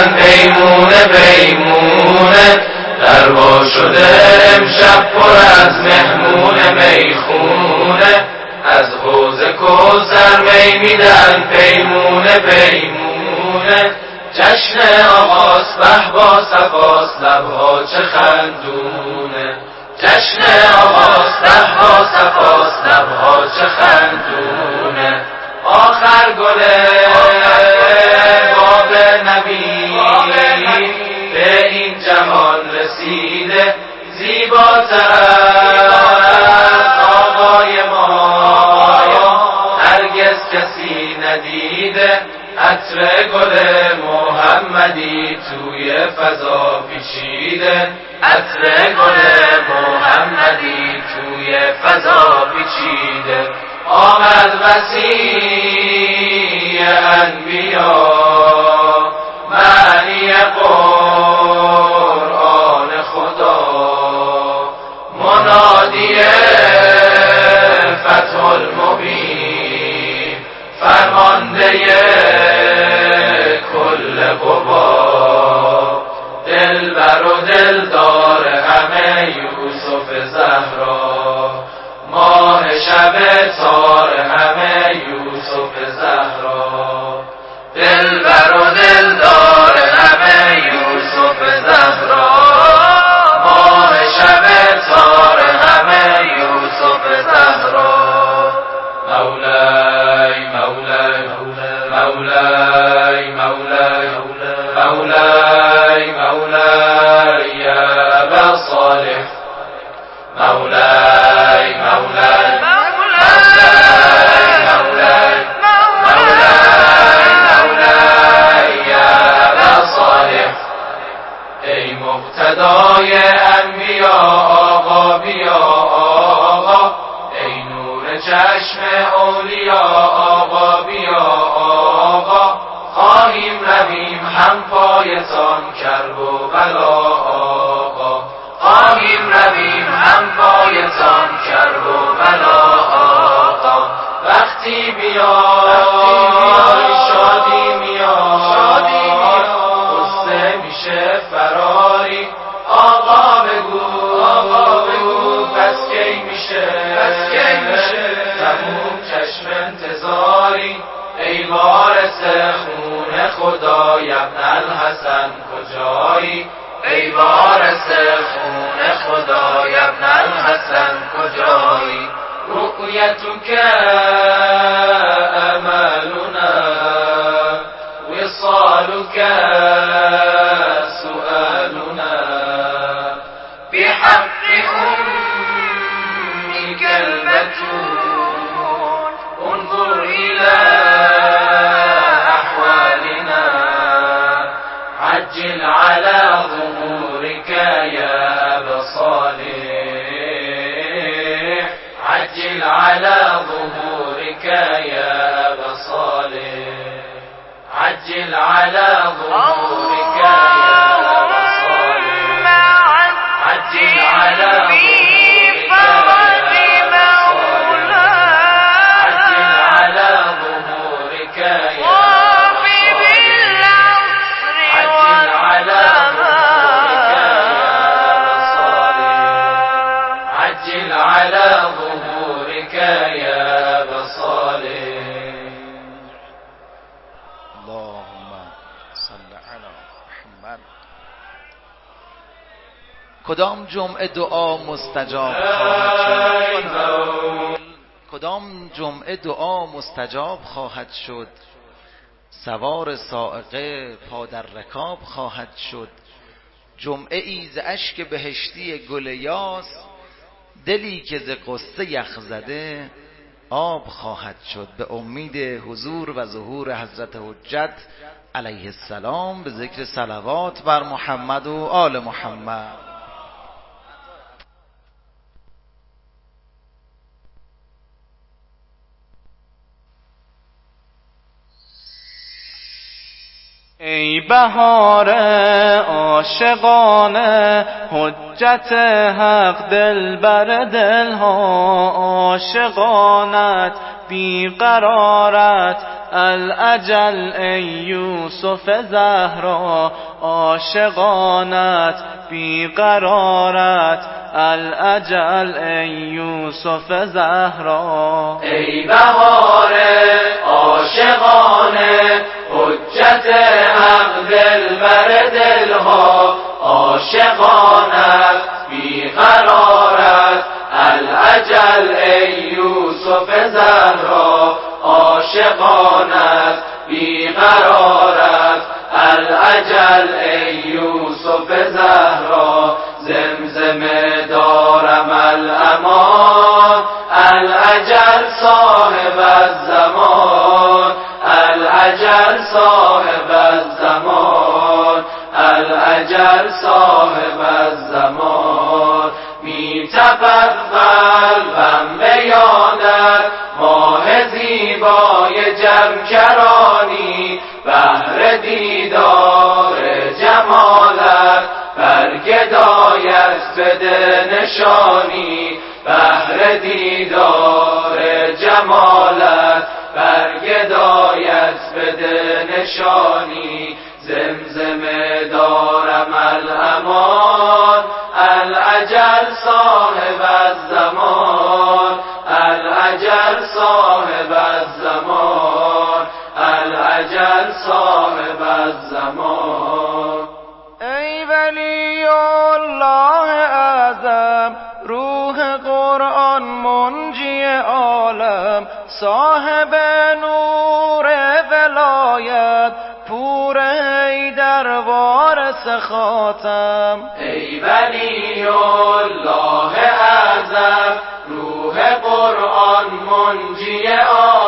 میدن بیمونه بیمونه در شده امشب پر از مهمون می‌خونه از حوز کوسر می میدن پیمونه پیمونه جشن آغاز به با سفاس لبها چه خندونه جشن آغاز به با سفاس لبها چه خندونه آخر گله باب نبی. جهان رسیده زیباتر کل قبا دلبر و دلدار همه یوسف زهرا. ماه شب تار همه یوسف زهرا. دلبر و دلدار بلا خواهیم رویم هم پایتان کرب و بلا وقتی بیای شادی میاد قصه میشه فراری آقا بگو آقا بگو پس کی میشه پس کی میشه تموم چشم انتظاری. ای وارث خون. خدا ابن الحسن کجایی ای وارث خون خدا ابن الحسن کجایی رؤیتک املنا وصالك سؤالنا. بحق أمك البتول ظهورك يا أبا صالح. عجل على ظهورك يا أبا صالح. عجل على ظهورك يا محمد کدام جمعه دعا مستجاب خواهد شد؟ کدام جمعه دعا مستجاب خواهد شد؟ سوار سائقه پادر رکاب خواهد شد. جمعه ای ز اشک بهشتی گل یاس دلی که ز قصه یخ زده آب خواهد شد. به امید حضور و ظهور حضرت حجت علیه السلام به ذکر صلوات بر محمد و آل محمد. ای بهار عاشقانه حجت حق دل بر دلها عاشقانت بیقرارت. الاجل ای یوسف زهرا عاشقانت بیقرارت. الاجل ای یوسف زهرا. ای بهار عاشقانه حجت حق دل بر دلها. عاشقانت بیقرارت. الاجل ای یوسف زهرا عاشقانت بیقرارت. الاجل ای یوسف زهرا زمزم دارم الامان. الاجل صاحب الزمان. الاجل صاحب الزمان. الاجل صاحب الزمان. می تپد قلبم به یادت ماه زیبای جمکرانی بهر دیدار جمالت. برگدایت بده نشانی بهر دیدار جمالت. برگدایت بده نشانی. زمزم دارم الامان الاجل صاحب الزمان. ای ولی الله اعظم روح قرآن منجی عالم صاحب نور ولایت پور در وارث خاتم ای ولی الله اعظم روح قرآن منجی عالم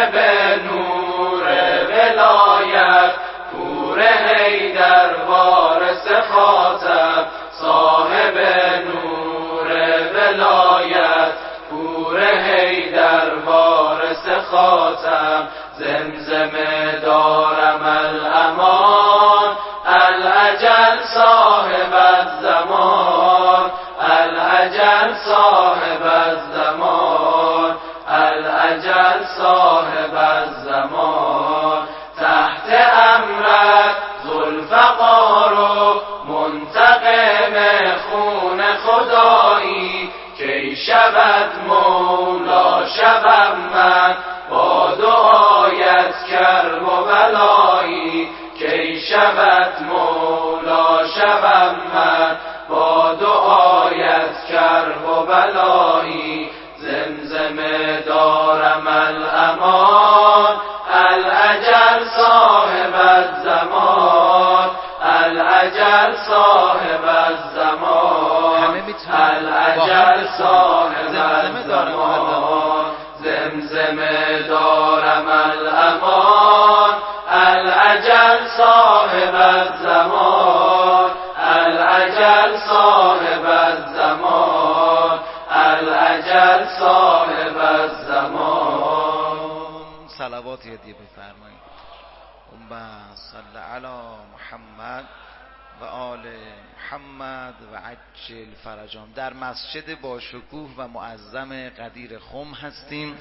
صاحب نور ولایت پور در وارث خاتم صاحب نور ولایت پور در وارث خاتم زمزم دارم الامان الاجل صاحب الزمان. الاجل صاحب الزمان. صاحب الزمان. تحت امرت ذوالفقار و منتقم خون خدایی. کی شود مولا شبم من؟ با دعایت کرب و بلایی. کی شود مولا شبم زمزمه دارم. الزمان زمزم دارم. آل محمد و عجل فرجام. در مسجد با شکوه و معظم قدیر خم هستیم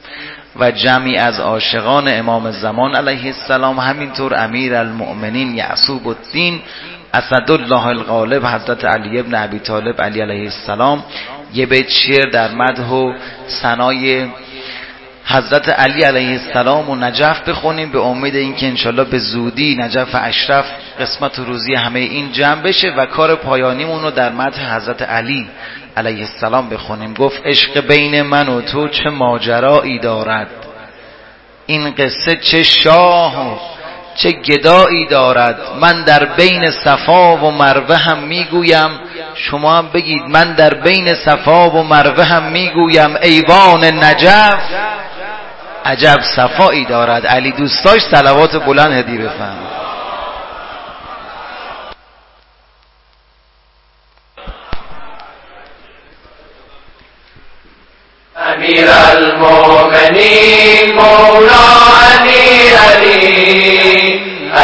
و جمعی از عاشقان امام زمان علیه السلام همینطور امیر المؤمنین یعصوب الدین اسدالله الغالب حضرت علی ابن ابی طالب علی علیه السلام. یه بیت شعر در مدح و ثنای حضرت علی علیه السلام و نجف بخونیم. به امید اینکه انشالله به زودی نجف اشرف قسمت و روزی همه این جمع بشه و کار پایانیمون رو در مدح حضرت علی علیه السلام بخونیم. گفت عشق بین من و تو چه ماجرایی دارد؟ این قصه چه شاه و چه گدایی دارد؟ من در بین صفا و مروه هم می‌گویم. شما هم بگید من در بین صفا و مروه هم می‌گویم. ایوان نجف. عجب صفایی دارد. علی دوستاش صلوات بلند هدیه بفهم امیر المؤمنین مولا علی علی.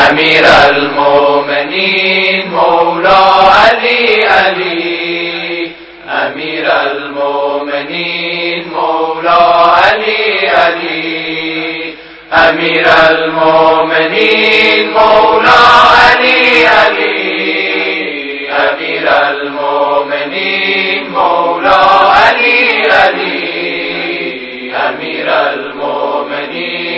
امیر المؤمنین مولا علی علی. امیر المؤمنین امیر المؤمنین مولا علی علی امیر المؤمنین مولا علی علی امیر المؤمنین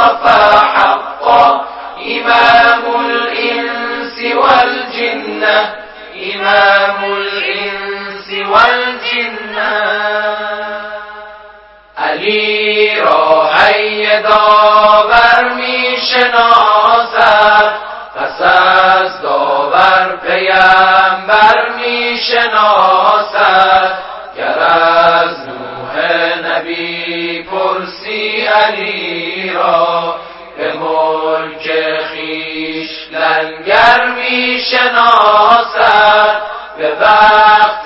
المصطفى حقا إمام الإنس والجنة إمام الإنس والجنة علی را حی داور می شناسد پس از گر از نوح نبی پرسی علی را به ملک خیش لنگر می شناسد. به وقت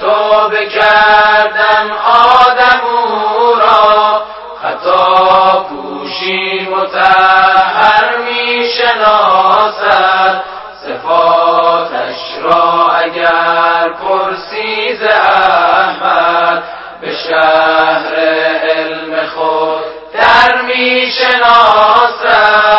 تو بکردن آدم او را خطا پوشی متحر می شناسد. صفاتش را اگر پرسیز احمد به شهر علم خود در می شناسد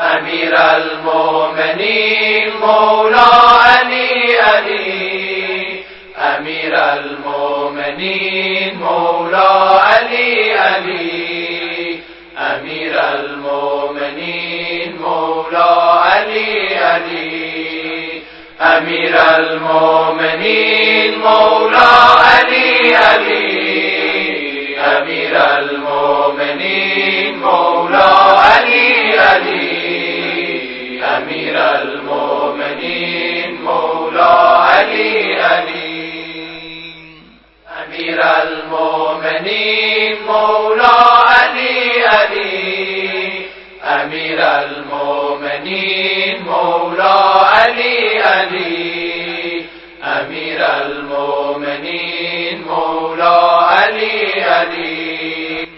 امیر المؤمنین مولا علی علی. امیر المؤمنین مولا علی علی. امیر المؤمنین مولا علی علی. امیر المؤمنین مولا علی علی امیر المؤمنین مولا علی علی امیر المؤمنین مولا علی علی امیر المؤمنین مولا علی علی امیر المؤمنین مولا علی علی امیر المؤمنین المولى علي علي